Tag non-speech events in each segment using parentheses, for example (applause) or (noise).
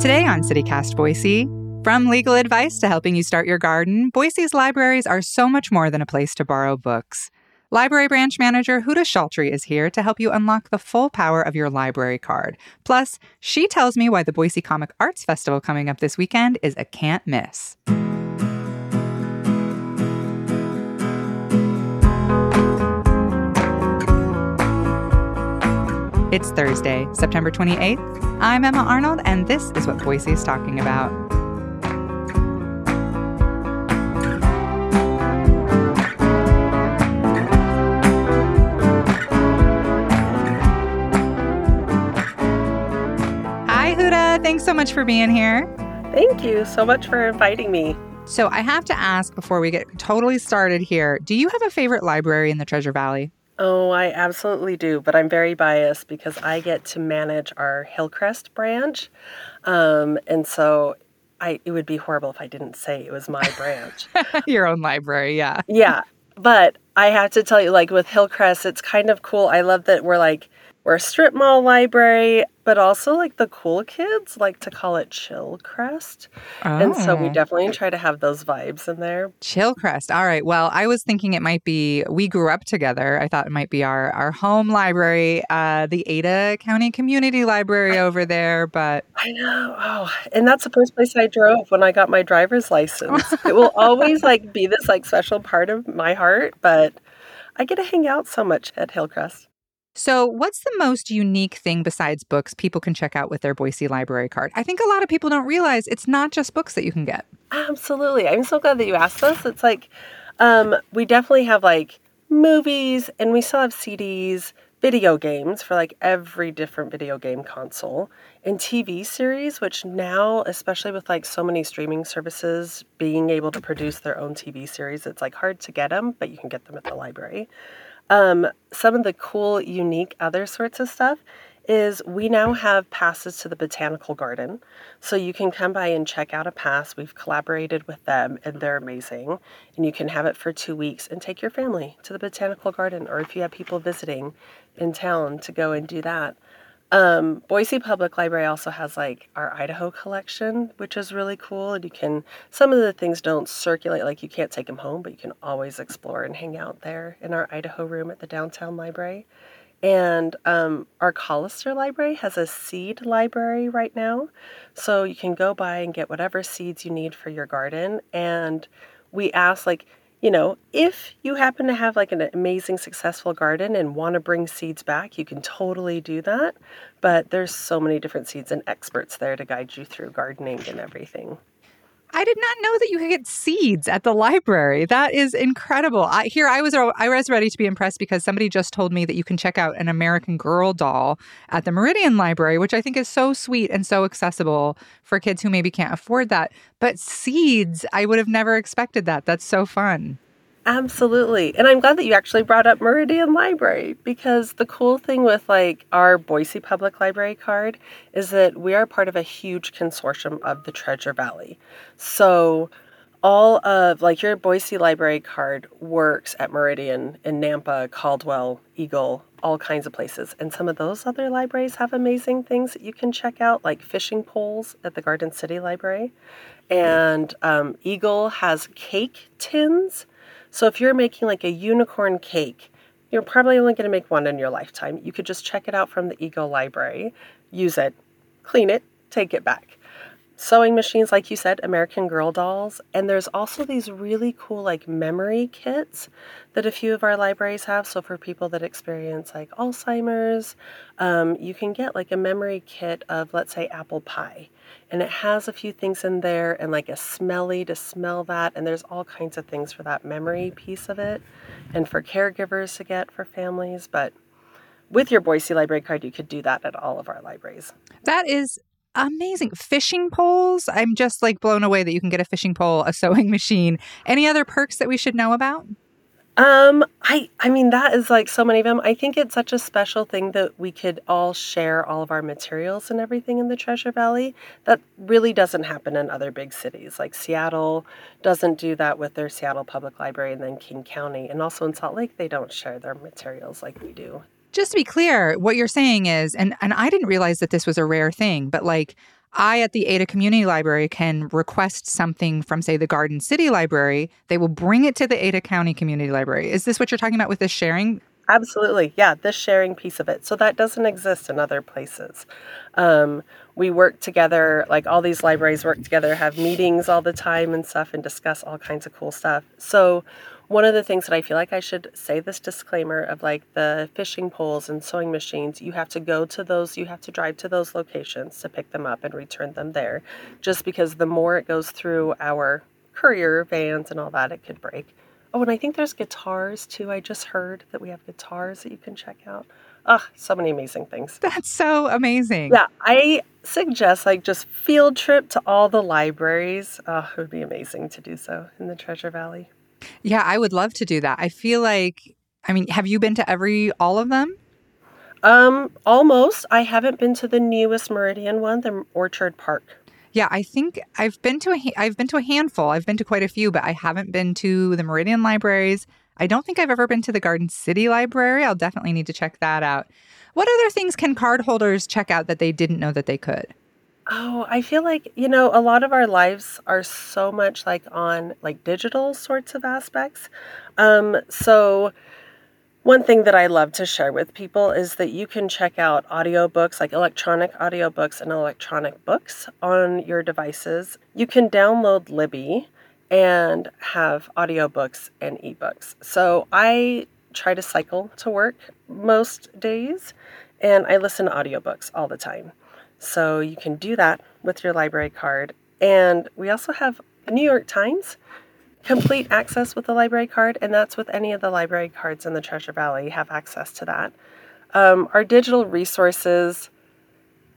Today on CityCast Boise, from legal advice to helping you start your garden, Boise's libraries are so much more than a place to borrow books. Library branch manager Huda Shaltry is here to help you unlock the full power of your library card. Plus, she tells me why the Boise Comic Arts Festival coming up this weekend is a can't miss. It's Thursday, September 28th. I'm Emma Arnold, and this is what Boise is talking about. Hi, Huda. Thanks so much for being here. Thank you so much for inviting me. So, I have to ask before we get totally started here do you have a favorite library in the Treasure Valley? Oh, I absolutely do, but I'm very biased because I get to manage our Hillcrest branch. Um, and so I it would be horrible if I didn't say it was my branch. (laughs) Your own library, yeah. yeah. But I have to tell you, like with Hillcrest, it's kind of cool. I love that we're like we're a strip mall library, but also like the cool kids like to call it Chill Chillcrest. And so we Oh. definitely try to have those vibes in there. Chillcrest. All right. Well, I was thinking it might be we grew up together. I thought it might be our our home library, uh, the Ada County Community Library over there. But I know. Oh, and that's the first place I drove when I got my driver's license. it will always like be this like special part of my heart, but I get to hang out so much at Hillcrest. So, what's the most unique thing besides books people can check out with their Boise library card? I think a lot of people don't realize it's not just books that you can get. Absolutely. I'm so glad that you asked this. It's like um, we definitely have like movies and we still have CDs, video games for like every different video game console, and TV series, which now, especially with like so many streaming services being able to produce their own TV series, it's like hard to get them, but you can get them at the library. Um, some of the cool, unique other sorts of stuff is we now have passes to the botanical garden. So you can come by and check out a pass. We've collaborated with them and they're amazing. And you can have it for two weeks and take your family to the botanical garden, or if you have people visiting in town to go and do that. Um, Boise Public Library also has like our Idaho collection, which is really cool. And you can, some of the things don't circulate, like you can't take them home, but you can always explore and hang out there in our Idaho room at the downtown library. And um, our Collister Library has a seed library right now. So you can go by and get whatever seeds you need for your garden. And we ask, like, you know, if you happen to have like an amazing successful garden and want to bring seeds back, you can totally do that. But there's so many different seeds and experts there to guide you through gardening and everything. I did not know that you could get seeds at the library. That is incredible. I, here, I was I was ready to be impressed because somebody just told me that you can check out an American Girl doll at the Meridian Library, which I think is so sweet and so accessible for kids who maybe can't afford that. But seeds, I would have never expected that. That's so fun. Absolutely. And I'm glad that you actually brought up Meridian Library because the cool thing with like our Boise Public Library card is that we are part of a huge consortium of the Treasure Valley. So all of like your Boise Library card works at Meridian in Nampa, Caldwell, Eagle, all kinds of places. And some of those other libraries have amazing things that you can check out, like fishing poles at the Garden City Library. And um, Eagle has cake tins. So if you're making like a unicorn cake, you're probably only going to make one in your lifetime. You could just check it out from the Eagle Library, use it, clean it, take it back. Sewing machines, like you said, American Girl dolls. And there's also these really cool, like, memory kits that a few of our libraries have. So, for people that experience like Alzheimer's, um, you can get like a memory kit of, let's say, apple pie. And it has a few things in there and like a smelly to smell that. And there's all kinds of things for that memory piece of it and for caregivers to get for families. But with your Boise Library card, you could do that at all of our libraries. That is amazing. Fishing poles. I'm just like blown away that you can get a fishing pole, a sewing (laughs) machine. Any other perks that we should know about? Um, I I mean that is like so many of them. I think it's such a special thing that we could all share all of our materials and everything in the Treasure Valley. That really doesn't happen in other big cities. Like Seattle doesn't do that with their Seattle Public Library and then King County. And also in Salt Lake they don't share their materials like we do. Just to be clear, what you're saying is, and and I didn't realize that this was a rare thing, but like I at the Ada Community Library can request something from, say, the Garden City Library. They will bring it to the Ada County Community Library. Is this what you're talking about with this sharing? Absolutely. Yeah, this sharing piece of it. So that doesn't exist in other places. Um, we work together, like all these libraries work together, have meetings all the time and stuff, and discuss all kinds of cool stuff. So one of the things that I feel like I should say this disclaimer of like the fishing poles and sewing machines, you have to go to those, you have to drive to those locations to pick them up and return them there. Just because the more it goes through our courier vans and all that, it could break. Oh, and I think there's guitars too. I just heard that we have guitars that you can check out. Oh, so many amazing things. That's so amazing. Yeah, I suggest like just field trip to all the libraries. Oh, it would be amazing to do so in the Treasure Valley. Yeah, I would love to do that. I feel like, I mean, have you been to every, all of them? Um, almost. I haven't been to the newest Meridian one, the Orchard Park. Yeah, I think I've been to a I've been to a handful. I've been to quite a few, but I haven't been to the Meridian libraries. I don't think I've ever been to the Garden City Library. I'll definitely need to check that out. What other things can cardholders check out that they didn't know that they could? Oh, I feel like, you know, a lot of our lives are so much like on like digital sorts of aspects. Um, so one thing that I love to share with people is that you can check out audiobooks, like electronic audiobooks and electronic books on your devices. You can download Libby and have audiobooks and ebooks. So I try to cycle to work most days and I listen to audiobooks all the time. So you can do that with your library card. And we also have New York Times complete access with the library card, and that's with any of the library cards in the Treasure Valley. You have access to that. Um, our digital resources,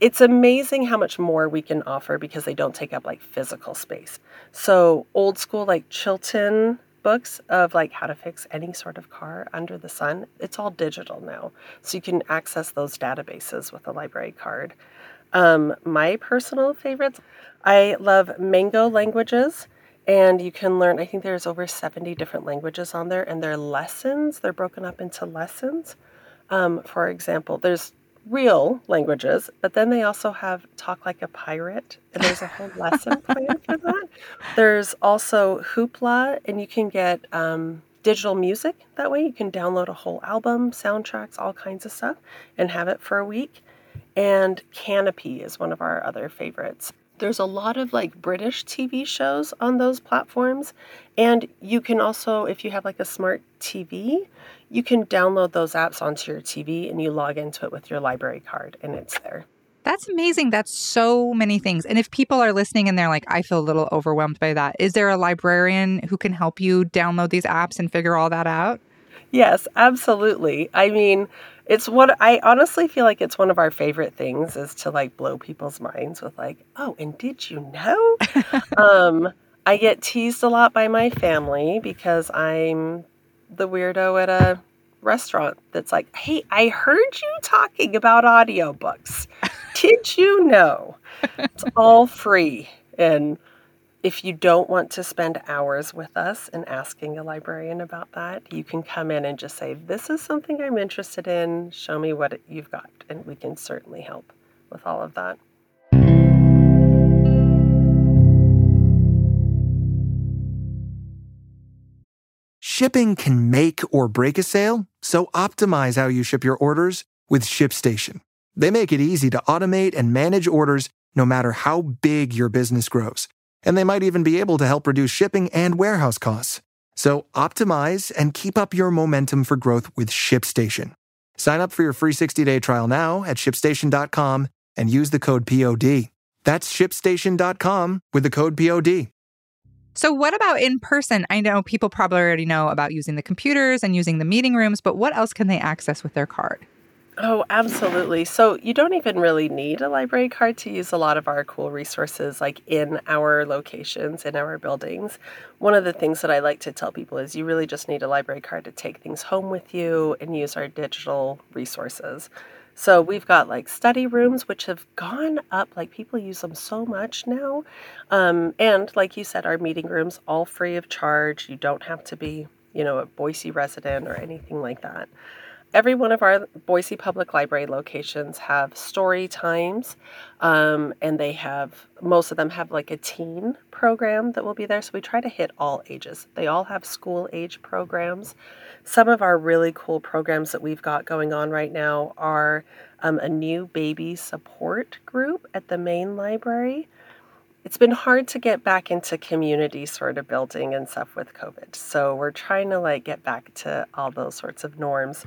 it's amazing how much more we can offer because they don't take up like physical space. So, old school, like Chilton books of like how to fix any sort of car under the sun, it's all digital now. So, you can access those databases with a library card. Um, my personal favorites, I love Mango Languages, and you can learn, I think there's over 70 different languages on there, and they're lessons. They're broken up into lessons. Um, for example, there's real languages, but then they also have Talk Like a Pirate, and there's a whole lesson (laughs) plan for that. There's also Hoopla, and you can get um, digital music that way. You can download a whole album, soundtracks, all kinds of stuff, and have it for a week. And Kanopy is one of our other favorites. There's a lot of like British TV shows on those platforms. And you can also, if you have like a smart TV, you can download those apps onto your TV and you log into it with your library card and it's there. That's amazing. That's so many things. And if people are listening and they're like, I feel a little overwhelmed by that, is there a librarian who can help you download these apps and figure all that out? Yes, absolutely. I mean, it's what I honestly feel like it's one of our favorite things is to like blow people's minds with like, oh, and did you know? (laughs) um, I get teased a lot by my family because I'm the weirdo at a restaurant that's like, hey, I heard you talking about audiobooks. (laughs) Did you know? It's all free. And if you don't want to spend hours with us and asking a librarian about that, you can come in and just say, This is something I'm interested in. Show me what you've got. And we can certainly help with all of that. Shipping can make or break a sale, so optimize how you ship your orders with ShipStation. They make it easy to automate and manage orders no matter how big your business grows and they might even be able to help reduce shipping and warehouse costs. So optimize and keep up your momentum for growth with ShipStation. Sign up for your free 60-day trial now at shipstation.com and use the code POD. That's shipstation.com with the code POD. So, what about in person? I know people probably already know about using the computers and using the meeting rooms, but what else can they access with their card? Oh, absolutely. So you don't even really need a library card to use a lot of our cool resources like in our locations, in our buildings. One of the things that I like to tell people is you really just need a library card to take things home with you and use our digital resources. So we've got like study rooms, which have gone up. Like people use them so much now. Um, and like you said, our meeting rooms, all free of charge. You don't have to be, you know, a Boise resident or anything like that. Every one of our Boise Public Library locations have story times, um, and they have most of them have like a teen program that will be there. So we try to hit all ages. They all have school age programs. Some of our really cool programs that we've got going on right now are um, a new baby support group at the main library. It's been hard to get back into community sort of building and stuff with COVID. So we're trying to like get back to all those sorts of norms.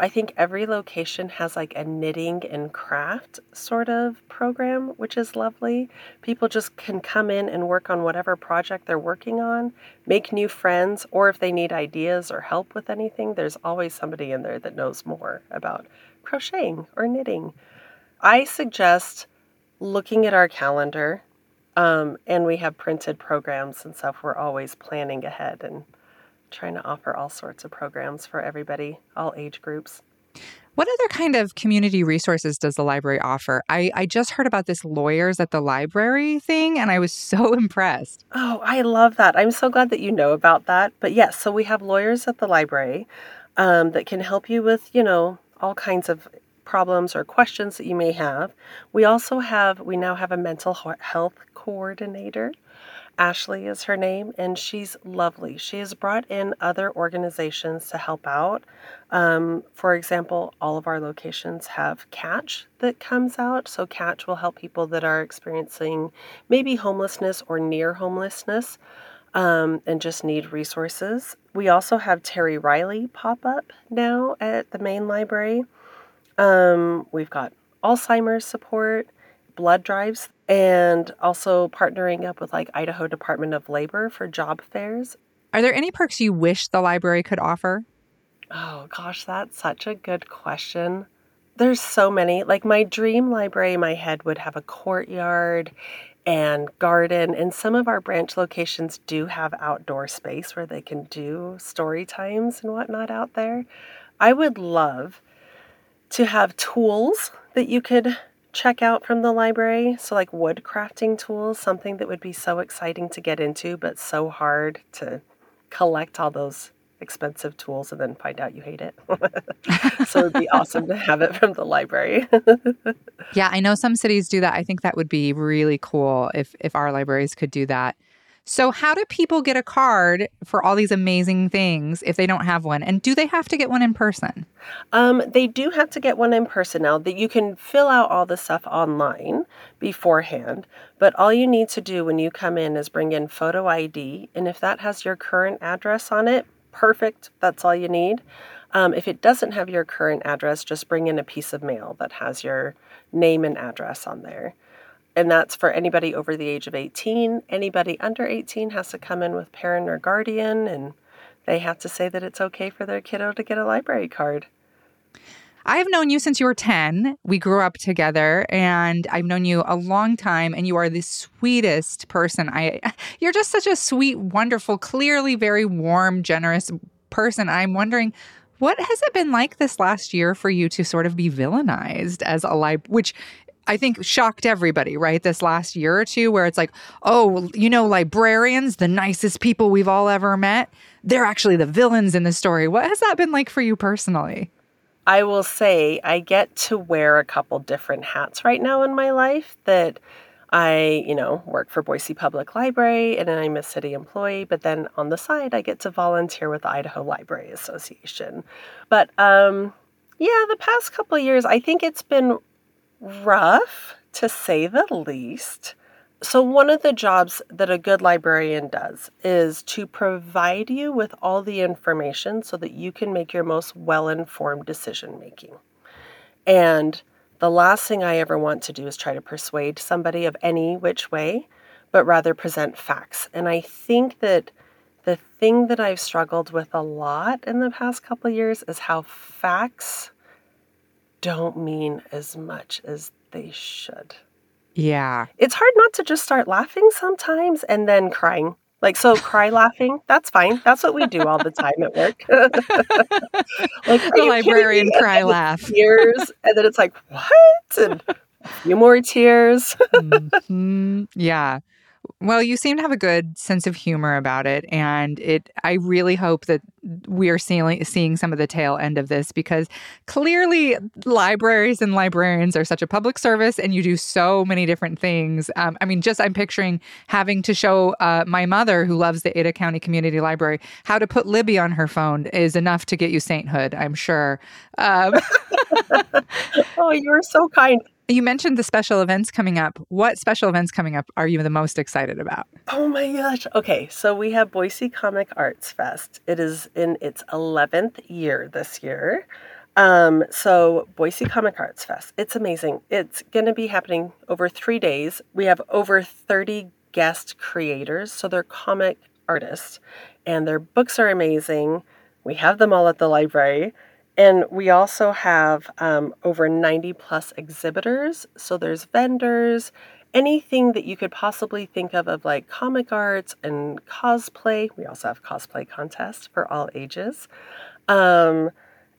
I think every location has like a knitting and craft sort of program, which is lovely. People just can come in and work on whatever project they're working on, make new friends, or if they need ideas or help with anything, there's always somebody in there that knows more about crocheting or knitting. I suggest looking at our calendar, um, and we have printed programs and stuff. We're always planning ahead and trying to offer all sorts of programs for everybody, all age groups. What other kind of community resources does the library offer? I, I just heard about this lawyers at the library thing and I was (laughs) so impressed. Oh, I love that. I'm so glad that you know about that. But yes, so we have lawyers at the library um, that can help you with, you know, all kinds of problems or questions that you may have. We also have, we now have a mental health coordinator Ashley is her name, and she's lovely. She has brought in other organizations to help out. Um, for example, all of our locations have Catch that comes out. So, Catch will help people that are experiencing maybe homelessness or near homelessness um, and just need resources. We also have Terry Reilly pop up now at the main library. Um, we've got Alzheimer's support blood drives and also partnering up with like Idaho Department of Labor for job fairs. Are there any perks you wish the library could offer? Oh gosh, that's such a good question. There's so many. Like my dream library in my head would have a courtyard and garden and some of our branch locations do have outdoor space where they can do story times and whatnot out there. I would love to have tools that you could check out from the library. So, like wood crafting tools, something that would be so exciting to get into, but so hard to collect all those expensive tools and then find out you hate it. (laughs) so, it'd be awesome to have it from the library. (laughs) yeah, I know some cities do that. I think that would be really cool if if our libraries could do that. So, how do people get a card for all these amazing things if they don't have one? And do they have to get one in person? Um, they do have to get one in person now. That you can fill out all the stuff online beforehand, but all you need to do when you come in is bring in photo ID, and if that has your current address on it, perfect. That's all you need. Um, if it doesn't have your current address, just bring in a piece of mail that has your name and address on there and that's for anybody over the age of 18. Anybody under 18 has to come in with parent or guardian, and they have to say that it's okay for their kiddo to get a library card. I have known you since you were 10. We grew up together and I've known you a long time and you are the sweetest person. I (laughs) you're just such a sweet, wonderful, clearly very warm, generous person. I'm wondering what has it been like this last year for you to sort of be villainized as a lib which I think shocked everybody, right? This last year or two, where it's like, oh, you know, librarians, the nicest people we've all ever met, they're actually the villains in the story. What has that been like for you personally? I will say I get to wear a couple different hats right now in my life that I, you know, work for Boise Public Library and I'm a city employee, but then on the side I get to volunteer with the Idaho Library Association. But um yeah, the past couple years I think it's been rough to say the least. So, one of the jobs that a good librarian does is to provide you with all the information so that you can make your most well informed decision making. And the last thing I ever want to do is try to persuade somebody of any which way, but rather present facts. And I think that the thing that I've struggled with a lot in the past couple years is how facts don't mean as much as they should. Yeah. It's hard not to just start laughing sometimes and then crying. Like, so (laughs) cry laughing, that's fine. That's what we do all the time at work. (laughs) like, the librarian cry laugh. Tears. And then it's like, what? And a few more tears. mm-hmm. Yeah. Well, you seem to have a good sense of humor about it, and it. I really hope that we are seeing seeing some of the tail end of this because clearly libraries and librarians are such a public service, and you do so many different things. Um, I mean, just I'm picturing having to show uh, my mother, who loves the Ada County Community Library, how to put Libby on her phone is enough to get you sainthood. I'm sure. Um, (laughs) oh, you're so kind. You mentioned the special events coming up. What special events coming up are you the most excited about? Oh my gosh. Okay, so we have Boise Comic Arts Fest. It is in its 11th year this year. Um, so Boise Comic Arts Fest. It's amazing. It's going to be happening over 3 days. We have over 30 guest creators, so they're comic artists and their books are amazing. We have them all at the library. And we also have um, over 90 plus exhibitors. So there's vendors, anything that you could possibly think of, of like comic arts and cosplay. We also have cosplay contests for all ages. Um,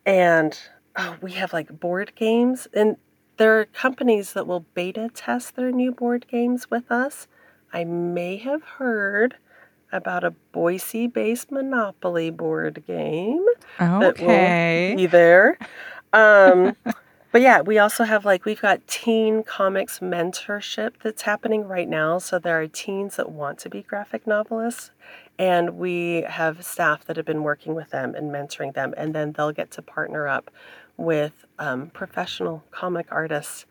and oh, we have like board games. And there are companies that will beta test their new board games with us. I may have heard about a Boise based Monopoly board game. Okay. be there. Um, (laughs) but yeah, we also have like, we've got teen comics mentorship that's happening right now. So there are teens that want to be graphic novelists. And we have staff that have been working with them and mentoring them. And then they'll get to partner up with um, professional comic artists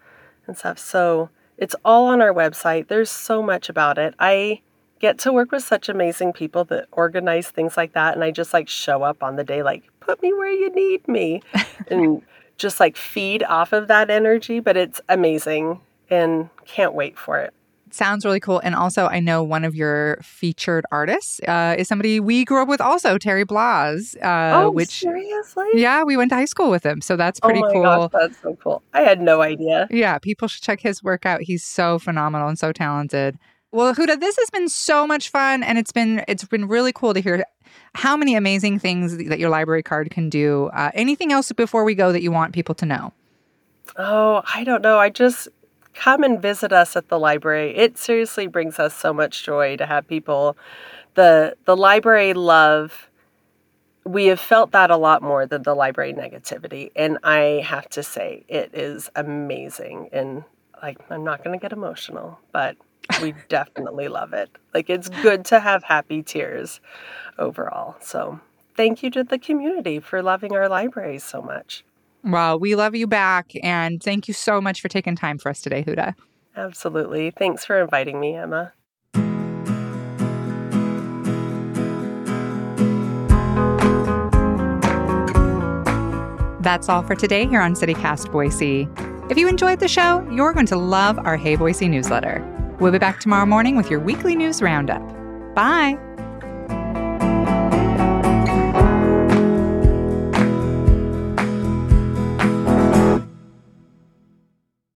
and stuff. So it's all on our website. There's so much about it. I get to work with such amazing people that organize things like that and I just like show up on the day like put me where you need me (laughs) and just like feed off of that energy, but it's amazing and can't wait for it. Sounds really cool. And also, I know one of your featured artists uh, is somebody we grew up with, also Terry Blas. Uh, oh, which seriously? Yeah, we went to high school with him, so that's pretty oh cool. Gosh, that's so cool. I had no idea. Yeah, people should check his work out. He's so phenomenal and so talented. Well, Huda, this has been so much fun, and it's been it's been really cool to hear how many amazing things that your library card can do. Uh, anything else before we go that you want people to know? Oh, I don't know. I just come and visit us at the library. It seriously brings us so much joy to have people. the The library love. We have felt that a lot more than the library negativity, and I have to say it is amazing. And like, I'm not going to get emotional, but we definitely love it. Like it's good to have happy tears overall. So thank you to the community for loving our libraries so much. Well, we love you back and thank you so much for taking time for us today, Huda. Absolutely. Thanks for inviting me, Emma. That's all for today here on CityCast Boise. If you enjoyed the show, you're going to love our Hey Boise newsletter. We'll be back tomorrow morning with your weekly news roundup. Bye.